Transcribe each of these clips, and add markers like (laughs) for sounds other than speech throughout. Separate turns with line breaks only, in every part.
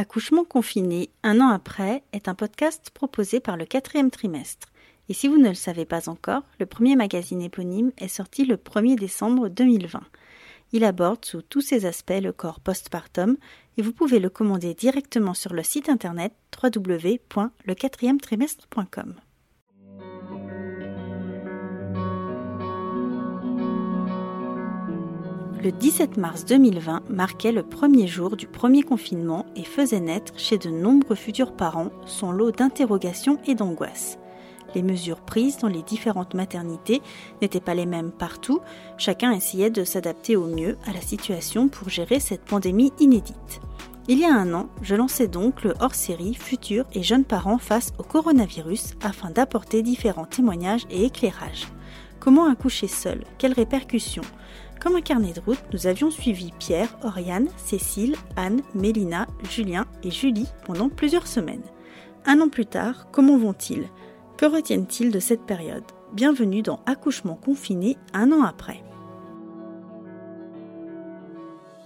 Accouchement confiné un an après est un podcast proposé par le quatrième trimestre. Et si vous ne le savez pas encore, le premier magazine éponyme est sorti le 1er décembre 2020. Il aborde sous tous ses aspects le corps postpartum et vous pouvez le commander directement sur le site internet www.lequatrième-trimestre.com. Le 17 mars 2020 marquait le premier jour du premier confinement et faisait naître chez de nombreux futurs parents son lot d'interrogations et d'angoisses. Les mesures prises dans les différentes maternités n'étaient pas les mêmes partout, chacun essayait de s'adapter au mieux à la situation pour gérer cette pandémie inédite. Il y a un an, je lançais donc le hors-série Futurs et jeunes parents face au coronavirus afin d'apporter différents témoignages et éclairages. Comment accoucher seul? Quelles répercussions? Comme un carnet de route, nous avions suivi Pierre, Oriane, Cécile, Anne, Mélina, Julien et Julie pendant plusieurs semaines. Un an plus tard, comment vont-ils? Que retiennent-ils de cette période? Bienvenue dans Accouchement confiné un an après.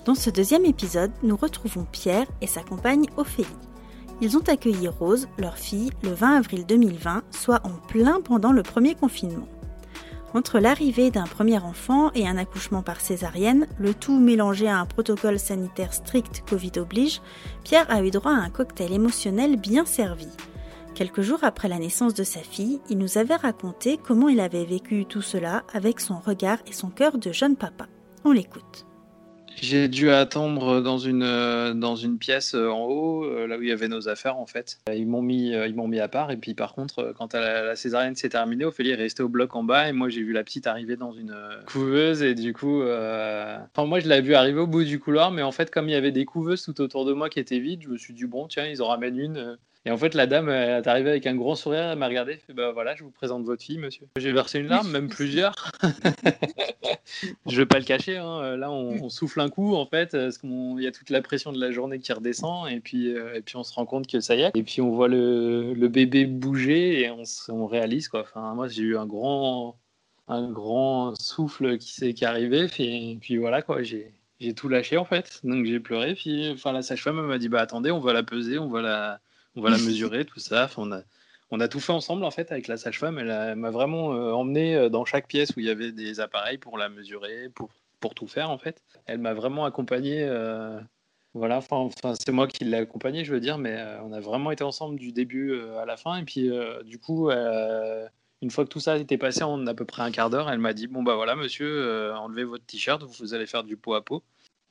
Dans ce deuxième épisode, nous retrouvons Pierre et sa compagne Ophélie. Ils ont accueilli Rose, leur fille, le 20 avril 2020, soit en plein pendant le premier confinement. Entre l'arrivée d'un premier enfant et un accouchement par césarienne, le tout mélangé à un protocole sanitaire strict Covid oblige, Pierre a eu droit à un cocktail émotionnel bien servi. Quelques jours après la naissance de sa fille, il nous avait raconté comment il avait vécu tout cela avec son regard et son cœur de jeune papa. On l'écoute.
J'ai dû attendre dans une, euh, dans une pièce euh, en haut, euh, là où il y avait nos affaires en fait. Ils m'ont mis, à part et puis par contre, quand la, césarienne s'est terminée, Ophélie est restée au bloc en bas et moi j'ai vu la petite arriver dans une couveuse et du coup, enfin moi je l'avais vu arriver au bout du couloir, mais en fait comme il y avait des couveuses tout autour de moi qui étaient vides, je me suis dit bon tiens ils en ramènent une et en fait, la dame, elle est arrivée avec un grand sourire, elle m'a regardé, elle fait bah voilà, je vous présente votre fille, monsieur. J'ai versé une larme, même plusieurs. (laughs) je vais pas le cacher, hein. là on, souffle un coup en fait, parce qu'il y a toute la pression de la journée qui redescend, et puis, euh, et puis on se rend compte que ça y est, et puis on voit le, bébé bouger et on, réalise quoi. Enfin, moi j'ai eu un grand, un grand souffle qui s'est arrivé, et puis voilà quoi, j'ai j'ai tout lâché en fait, donc j'ai pleuré, puis enfin la sage-femme m'a dit bah attendez, on va la peser, on va la on va la (laughs) mesurer, tout ça. on a, on a tout fait ensemble en fait avec la sage-femme. Elle, m'a vraiment euh, emmené euh, dans chaque pièce où il y avait des appareils pour la mesurer, pour, pour tout faire en fait. Elle m'a vraiment accompagné. Euh, voilà, enfin, c'est moi qui l'ai accompagné, je veux dire, mais on a vraiment été ensemble du début à la fin. Et puis, du coup, une fois que tout ça était passé en à peu près un quart d'heure, elle m'a dit Bon, bah voilà, monsieur, enlevez votre t-shirt, vous allez faire du pot à pot.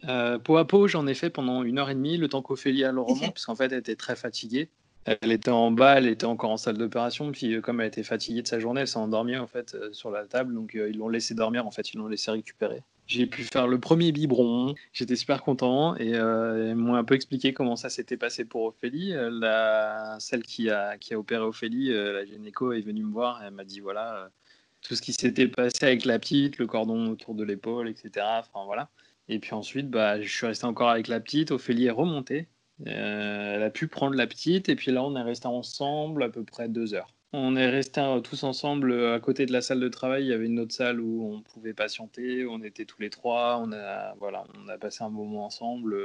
Euh, peau à peau, j'en ai fait pendant une heure et demie, le temps qu'Ophélie a le roman, parce qu'en fait, elle était très fatiguée. Elle était en bas, elle était encore en salle d'opération, puis euh, comme elle était fatiguée de sa journée, elle s'est endormie en fait euh, sur la table, donc ils l'ont laissé dormir en fait, ils l'ont laissé récupérer. J'ai pu faire le premier biberon, j'étais super content et ils m'ont un peu expliqué comment ça s'était passé pour Ophélie. La, celle qui a, qui a opéré Ophélie, la gynéco, est venue me voir et elle m'a dit voilà tout ce qui s'était passé avec la petite, le cordon autour de l'épaule, etc. Enfin voilà. Et puis ensuite, bah, je suis resté encore avec la petite. Ophélie est remontée. Euh, elle a pu prendre la petite. Et puis là, on est resté ensemble à peu près deux heures. On est resté euh, tous ensemble euh, à côté de la salle de travail. Il y avait une autre salle où on pouvait patienter. On était tous les trois. On a, voilà, on a passé un moment ensemble.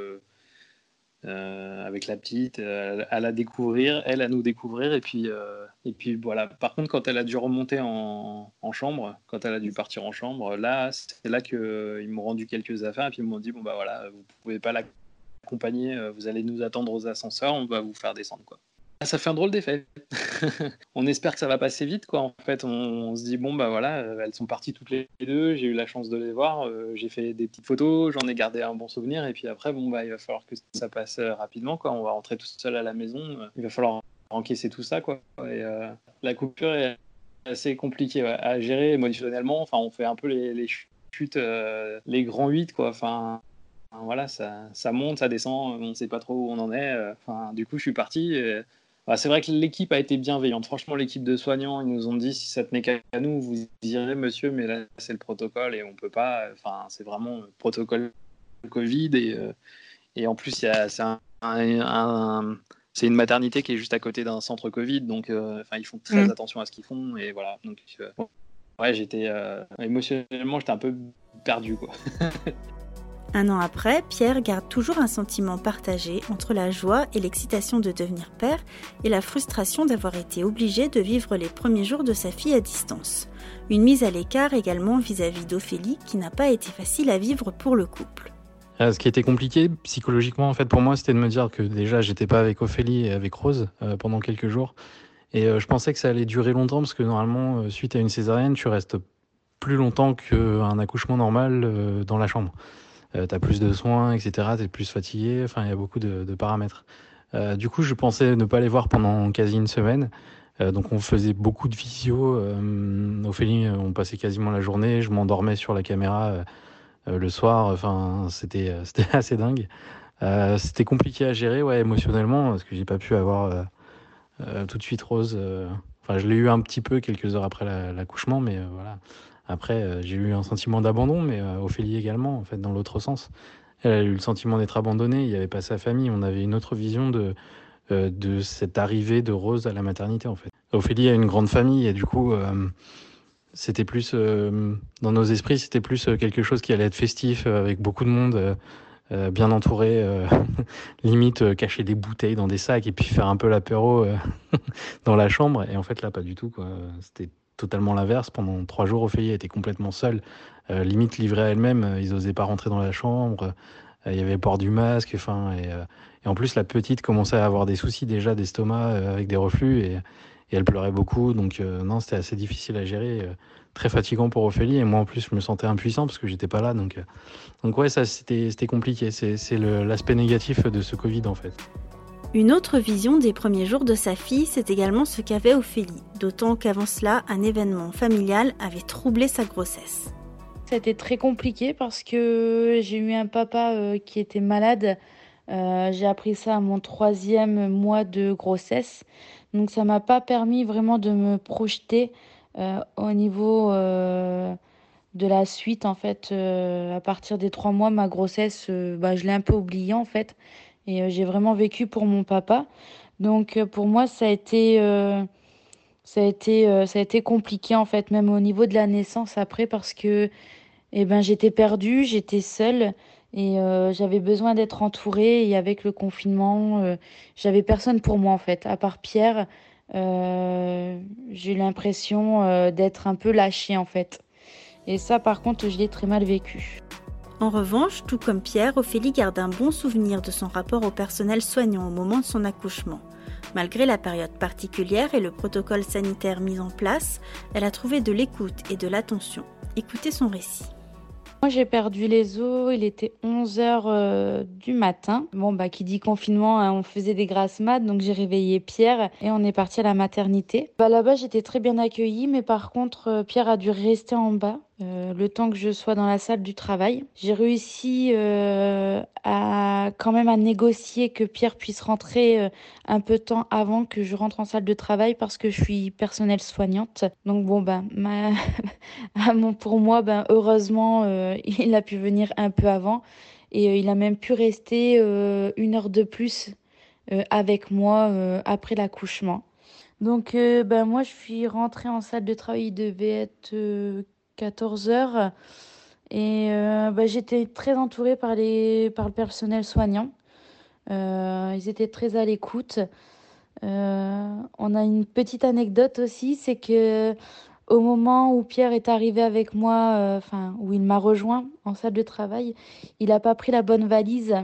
Euh, avec la petite, euh, à la découvrir, elle à nous découvrir. Et puis, euh, et puis voilà. Par contre, quand elle a dû remonter en, chambre, quand elle a dû partir en chambre, là, c'est là qu'ils m'ont rendu quelques affaires. Et puis ils m'ont dit bon, bah voilà, vous pouvez pas l'accompagner, vous allez nous attendre aux ascenseurs, on va vous faire descendre. quoi. Ah, ça fait un drôle d'effet. (laughs) on espère que ça va passer vite, quoi. En fait, on, se dit bon bah voilà, euh, elles sont parties toutes les deux. J'ai eu la chance de les voir. Euh, j'ai fait des petites photos, j'en ai gardé un bon souvenir. Et puis après, bon bah il va falloir que ça passe euh, rapidement, quoi. On va rentrer tout seul à la maison. Il va falloir encaisser tout ça, quoi. La coupure est assez compliquée à gérer émotionnellement. Enfin, on fait un peu les, chutes, les grands 8, quoi. Enfin, voilà, ça, ça, monte, ça descend, on ne sait pas trop où on en est. Enfin, du coup, je suis parti. Bah, c'est vrai que l'équipe a été bienveillante. Franchement, l'équipe de soignants, ils nous ont dit si ça tenait qu'à nous, vous direz monsieur, mais là c'est le protocole et on peut pas. Enfin, c'est vraiment le protocole Covid et, euh, et en plus c'est un, c'est une maternité qui est juste à côté d'un centre Covid, donc euh, ils font très mm. attention à ce qu'ils font et voilà. Donc euh, ouais, j'étais émotionnellement j'étais un peu perdu quoi. (laughs)
Un an après, Pierre garde toujours un sentiment partagé entre la joie et l'excitation de devenir père et la frustration d'avoir été obligé de vivre les premiers jours de sa fille à distance. Une mise à l'écart également vis-à-vis d'Ophélie qui n'a pas été facile à vivre pour le couple.
Euh, ce qui était compliqué psychologiquement en fait pour moi c'était de me dire que déjà j'étais pas avec Ophélie et avec Rose euh, pendant quelques jours et euh, je pensais que ça allait durer longtemps parce que normalement suite à une césarienne tu restes plus longtemps qu'un accouchement normal dans la chambre. Tu as plus de soins etc, tu es plus fatigué, enfin il y a beaucoup de, paramètres. du coup je pensais ne pas les voir pendant quasi une semaine donc on faisait beaucoup de visio. Ophélie, on passait quasiment la journée. Je m'endormais sur la caméra euh, le soir. Enfin, c'était euh, (laughs) assez dingue. Euh, c'était compliqué à gérer, ouais, émotionnellement, parce que j'ai pas pu avoir tout de suite Rose. Enfin, je l'ai eu un petit peu quelques heures après l'accouchement, mais voilà. Après, j'ai eu un sentiment d'abandon, mais Ophélie également, en fait, dans l'autre sens. Elle a eu le sentiment d'être abandonnée. Il n'y avait pas sa famille. On avait une autre vision de de cette arrivée de Rose à la maternité, en fait. Ophélie a une grande famille et du coup, c'était plus euh, dans nos esprits, c'était plus euh, quelque chose qui allait être festif euh, avec beaucoup de monde, bien entouré, (laughs) limite cacher des bouteilles dans des sacs et puis faire un peu l'apéro (laughs) dans la chambre. Et en fait là, pas du tout. C'était totalement l'inverse. Pendant trois jours, Ophélie était complètement seule, limite livrée à elle-même. Ils osaient pas rentrer dans la chambre. Il y avait port du masque. Enfin, et, et, en plus, la petite commençait à avoir des soucis déjà d'estomac avec des reflux et elle pleurait beaucoup. Donc euh, non, c'était assez difficile à gérer, euh, très fatigant pour Ophélie. Et moi en plus, je me sentais impuissant parce que j'étais pas là. Donc, euh, donc ouais, ça c'était compliqué. C'est l'aspect négatif de ce Covid en fait.
Une autre vision des premiers jours de sa fille, c'est également ce qu'avait Ophélie, d'autant qu'avant cela, un événement familial avait troublé sa grossesse.
C'était très compliqué parce que j'ai eu un papa qui était malade. j'ai appris ça à mon troisième mois de grossesse. Donc ça m'a pas permis vraiment de me projeter euh, au niveau euh, de la suite en fait. Euh, à partir des trois mois, ma grossesse, bah, je l'ai un peu oubliée en fait. Et j'ai vraiment vécu pour mon papa. Donc pour moi, ça a été ça a été ça a été compliqué en fait, même au niveau de la naissance après parce que eh ben j'étais perdue, j'étais seule. Et euh, j'avais besoin d'être entourée. Et avec le confinement, euh, j'avais personne pour moi en fait, à part Pierre. Euh, j'ai eu l'impression d'être un peu lâchée en fait. Et ça, par contre, je l'ai très mal vécu.
En revanche, tout comme Pierre, Ophélie garde un bon souvenir de son rapport au personnel soignant au moment de son accouchement. Malgré la période particulière et le protocole sanitaire mis en place, elle a trouvé de l'écoute et de l'attention. Écoutez son récit.
Moi, j'ai perdu les os, il était 11h euh, du matin. Bon, bah, qui dit confinement, hein, on faisait des grasses mat, donc j'ai réveillé Pierre et on est parti à la maternité. Bah, là-bas, j'étais très bien accueillie, mais par contre, euh, Pierre a dû rester en bas euh, le temps que je sois dans la salle du travail. J'ai réussi euh, à quand même à négocier que Pierre puisse rentrer euh, un peu de temps avant que je rentre en salle de travail parce que je suis personnelle soignante. Donc bon ben (laughs) pour moi ben heureusement il a pu venir un peu avant et il a même pu rester une heure de plus avec moi après l'accouchement. Donc ben moi je suis rentrée en salle de travail, il devait être 14 heures. Et euh, bah, j'étais très entourée par, les, par le personnel soignant. Euh, ils étaient très à l'écoute. Euh, on a une petite anecdote aussi, c'est que au moment où Pierre est arrivé avec moi, enfin où il m'a rejoint en salle de travail, il n'a pas pris la bonne valise.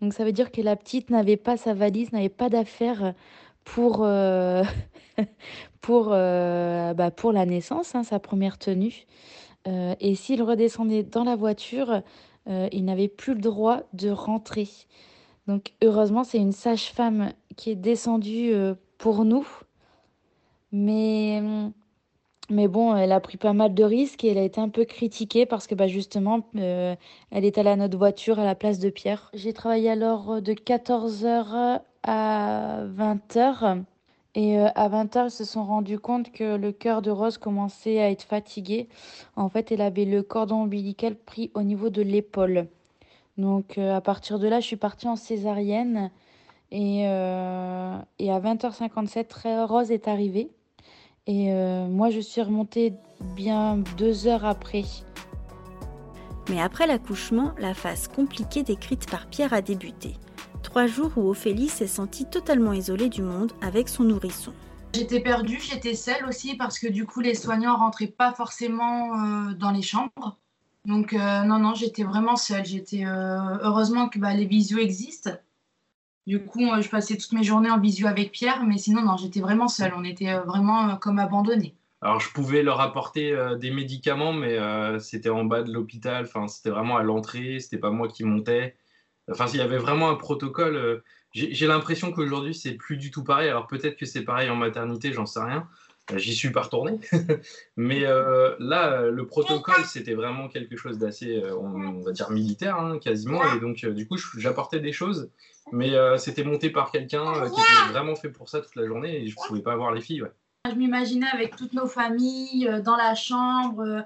Donc ça veut dire que la petite n'avait pas sa valise, n'avait pas d'affaires pour (laughs) pour bah, pour la naissance, hein, sa première tenue. Euh, et s'il redescendait dans la voiture, euh, il n'avait plus le droit de rentrer. Donc heureusement, c'est une sage-femme qui est descendue euh, pour nous. Mais, mais bon, elle a pris pas mal de risques et elle a été un peu critiquée parce que bah, justement, elle est allée à notre voiture à la place de Pierre. J'ai travaillé alors de 14h à 20h. Et euh, à 20h, ils se sont rendus compte que le cœur de Rose commençait à être fatigué. En fait, elle avait le cordon ombilical pris au niveau de l'épaule. Donc euh, à partir de là, je suis partie en césarienne. Et, euh, et à 20h57, Rose est arrivée. Et moi, je suis remontée bien deux heures après.
Mais après l'accouchement, la phase compliquée décrite par Pierre a débuté. Trois jours où Ophélie s'est sentie totalement isolée du monde avec son nourrisson.
J'étais perdue, j'étais seule aussi parce que du coup les soignants rentraient pas forcément euh, dans les chambres. Donc euh, non, non, j'étais vraiment seule. J'étais euh, heureusement que bah, les visios existent. Du coup, je passais toutes mes journées en visio avec Pierre, mais sinon non, j'étais vraiment seule. On était vraiment comme abandonnés.
Alors je pouvais leur apporter des médicaments, mais c'était en bas de l'hôpital. Enfin, c'était vraiment à l'entrée. C'était pas moi qui montais. Enfin, il y avait vraiment un protocole. J'ai l'impression qu'aujourd'hui, c'est plus du tout pareil. Alors peut-être que c'est pareil en maternité, j'en sais rien. Euh, j'y suis pas retourné. (laughs) Mais euh, là, le protocole, c'était vraiment quelque chose d'assez, euh, on va dire, militaire, hein, quasiment. Et donc, du coup, j'apportais des choses. Mais c'était monté par quelqu'un qui était vraiment fait pour ça toute la journée et je ne pouvais pas voir les filles.
Je m'imaginais avec toutes nos familles dans la chambre.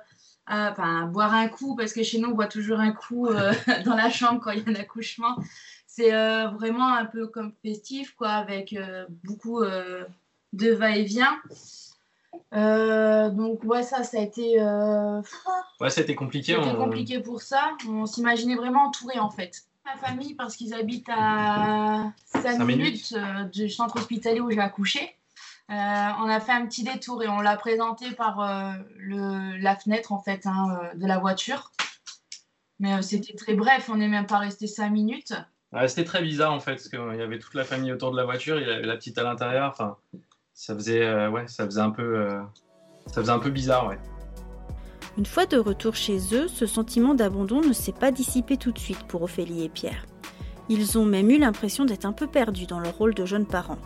Enfin, boire un coup, parce que chez nous, on boit toujours un coup (laughs) dans la chambre quand il y a un accouchement. C'est euh, vraiment un peu comme festif, quoi, avec euh, beaucoup euh, de va-et-vient. donc ouais ça ça a été
ouais ça a été compliqué
c'était compliqué pour ça. On s'imaginait vraiment entouré en fait. Ma famille parce qu'ils habitent à 5, minutes, du centre hospitalier où j'ai accouché on a fait un petit détour et on l'a présenté par le, la fenêtre en fait hein, de la voiture mais c'était très bref on n'est même pas resté 5 minutes
c'était très bizarre en fait, parce qu'il y avait toute la famille autour de la voiture, il y avait la petite à l'intérieur. Enfin, ça faisait, euh, ouais, ça faisait un peu, euh, ça faisait un peu bizarre, ouais.
Une fois de retour chez eux, ce sentiment d'abandon ne s'est pas dissipé tout de suite pour Ophélie et Pierre. Ils ont même eu l'impression d'être un peu perdus dans leur rôle de jeunes parents,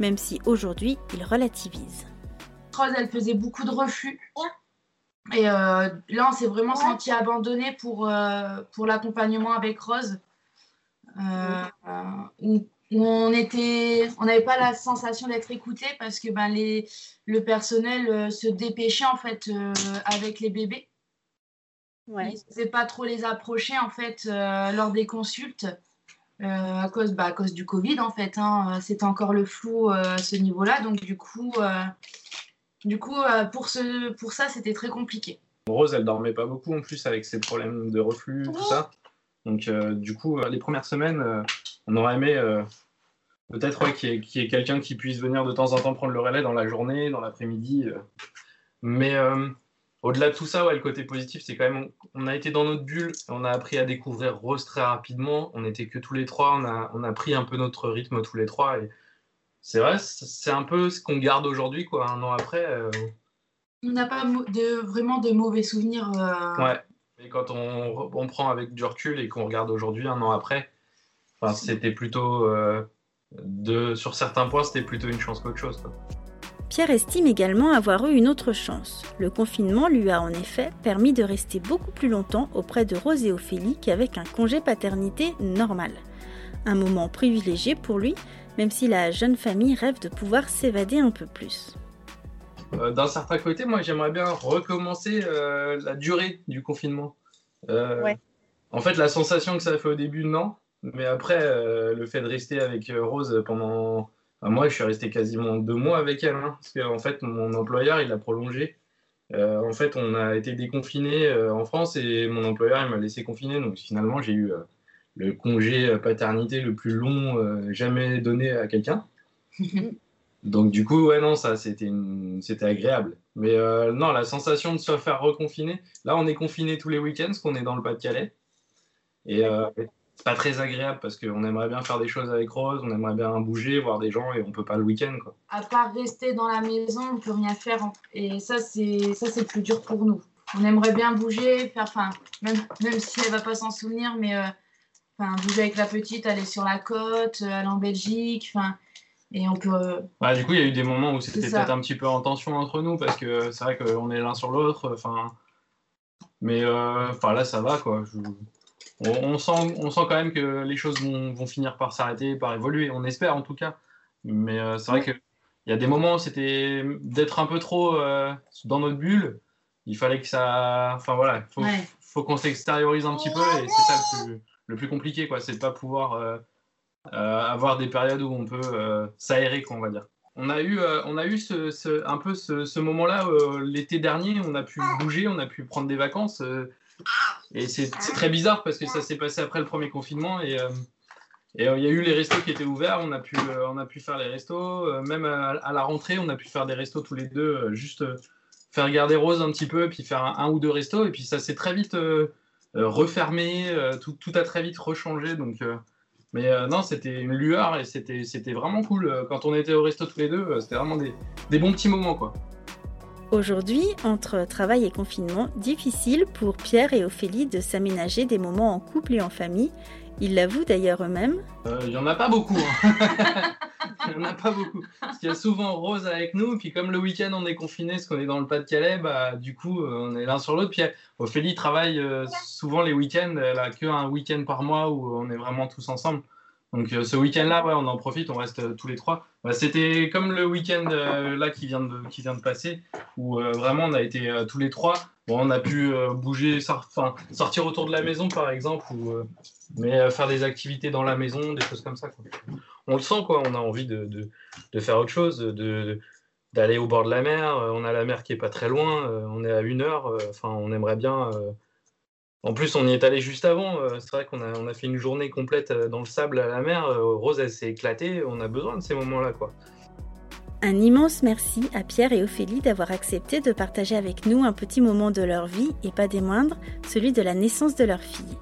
même si aujourd'hui ils relativisent.
Rose, elle faisait beaucoup de refus. Et euh, là, on s'est vraiment senti abandonné pour, pour l'accompagnement avec Rose. Euh, on était, on n'avait pas la sensation d'être écouté parce que ben, les, le personnel euh, se dépêchait en fait euh, avec les bébés. Ouais. Ils ne pas trop les approcher en fait lors des consultes à cause, bah, à cause du Covid en fait. Hein, C'était encore le flou à ce niveau-là, donc du coup, du coup pour, ce, pour ça c'était très compliqué.
Rose, elle dormait pas beaucoup en plus avec ses problèmes de reflux, tout ça. Donc, euh, du coup, euh, les premières semaines, euh, on aurait aimé peut-être qu'il y ait, quelqu'un qui puisse venir de temps en temps prendre le relais dans la journée, dans l'après-midi. Mais au-delà de tout ça, ouais, le côté positif, c'est quand même, on, a été dans notre bulle, on a appris à découvrir Rose très rapidement. On n'était que tous les trois, on a, on a pris un peu notre rythme tous les trois. Et c'est vrai, c'est un peu ce qu'on garde aujourd'hui, quoi, un an après.
On n'a pas de, vraiment de mauvais souvenirs.
Ouais. Et quand on, prend avec du recul et qu'on regarde aujourd'hui, un an après, c'était plutôt. Euh, de, sur certains points, c'était plutôt une chance qu'autre chose.
Pierre estime également avoir eu une autre chance. Le confinement lui a en effet permis de rester beaucoup plus longtemps auprès de Rose et Ophélie qu'avec un congé paternité normal. Un moment privilégié pour lui, même si la jeune famille rêve de pouvoir s'évader un peu plus.
Euh, d'un certain côté, moi, j'aimerais bien recommencer euh, la durée du confinement. Euh, en fait, la sensation que ça a fait au début, non. Mais après, le fait de rester avec Rose pendant. Moi, je suis resté quasiment deux mois avec elle. Hein, parce qu'en fait, mon employeur, il a prolongé. en fait, on a été déconfiné en France et mon employeur, il m'a laissé confiner. Donc, finalement, j'ai eu le congé paternité le plus long jamais donné à quelqu'un. (laughs) Donc du coup, ouais, non, ça, c'était, c'était agréable. Mais euh, non, la sensation de se faire reconfiner. Là, on est confiné tous les week-ends, parce qu'on est dans le Pas-de-Calais. Et euh, pas très agréable parce qu'on aimerait bien faire des choses avec Rose, on aimerait bien bouger, voir des gens et on peut pas le week-end. Quoi.
À part rester dans la maison, on peut rien faire. Et ça, c'est ça, c'est plus dur pour nous. On aimerait bien bouger, faire, enfin, même, même si elle va pas s'en souvenir, mais euh, enfin, bouger avec la petite, aller sur la côte, aller en Belgique, enfin et on peut.
Ouais, du coup, il y a eu des moments où c'était peut-être un petit peu en tension entre nous parce que c'est vrai qu'on est l'un sur l'autre. Enfin, mais euh, enfin là, ça va quoi. On, sent, on sent quand même que les choses vont, vont finir par s'arrêter, par évoluer. On espère en tout cas. Mais euh, c'est vrai qu'il y a des moments où c'était d'être un peu trop euh, dans notre bulle. Il fallait que ça. Enfin voilà, faut, faut qu'on s'extériorise un petit peu et c'est ça le plus, le plus compliqué quoi. C'est de pas pouvoir euh, avoir des périodes où on peut s'aérer, on va dire. On a eu, on a eu ce, un peu ce, moment-là l'été dernier. On a pu bouger, on a pu prendre des vacances. Et c'est très bizarre parce que ça s'est passé après le premier confinement et et il y a eu les restos qui étaient ouverts, on a pu, on a pu faire les restos. même à, la rentrée, on a pu faire des restos tous les deux, juste faire garder Rose un petit peu, puis faire un, ou deux restos. Et puis ça s'est très vite refermé, tout, tout, a très vite rechangé. Donc, mais non, c'était une lueur et c'était vraiment cool. Quand on était au resto tous les deux, c'était vraiment des, des bons petits moments. quoi.
Aujourd'hui, entre travail et confinement, difficile pour Pierre et Ophélie de s'aménager des moments en couple et en famille. Ils l'avouent d'ailleurs eux-mêmes.
Il euh, n'y en a pas beaucoup. Hein. (laughs) Il n'y en a pas beaucoup. Parce qu'il y a souvent Rose avec nous, puis comme le week-end on est confiné, parce qu'on est dans le Pas-de-Calais, bah, du coup euh, on est l'un sur l'autre. Puis Ophélie travaille euh, souvent les week-ends, elle a qu'un week-end par mois où on est vraiment tous ensemble. Donc euh, ce week-end-là, on en profite, on reste euh, tous les trois. Bah, c'était comme le week-end euh, là qui vient de qui vient de passer, où vraiment on a été tous les trois. Bon, on a pu bouger, sortir autour de la maison par exemple, ou mais faire des activités dans la maison, des choses comme ça. On le sent quoi, on a envie de, de, de faire autre chose, d'aller au bord de la mer. On a la mer qui est pas très loin, on est à une heure. On aimerait bien en plus, on y est allé juste avant. Euh, c'est vrai qu'on a, fait une journée complète euh, dans le sable à la mer. Euh, Rose, elle s'est éclatée. On a besoin de ces moments-là, quoi.
Un immense merci à Pierre et Ophélie d'avoir accepté de partager avec nous un petit moment de leur vie, et pas des moindres, celui de la naissance de leur fille.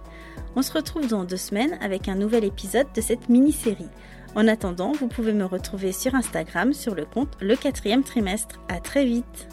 On se retrouve dans deux semaines avec un nouvel épisode de cette mini-série. En attendant, vous pouvez me retrouver sur Instagram sur le compte Le quatrième trimestre. À très vite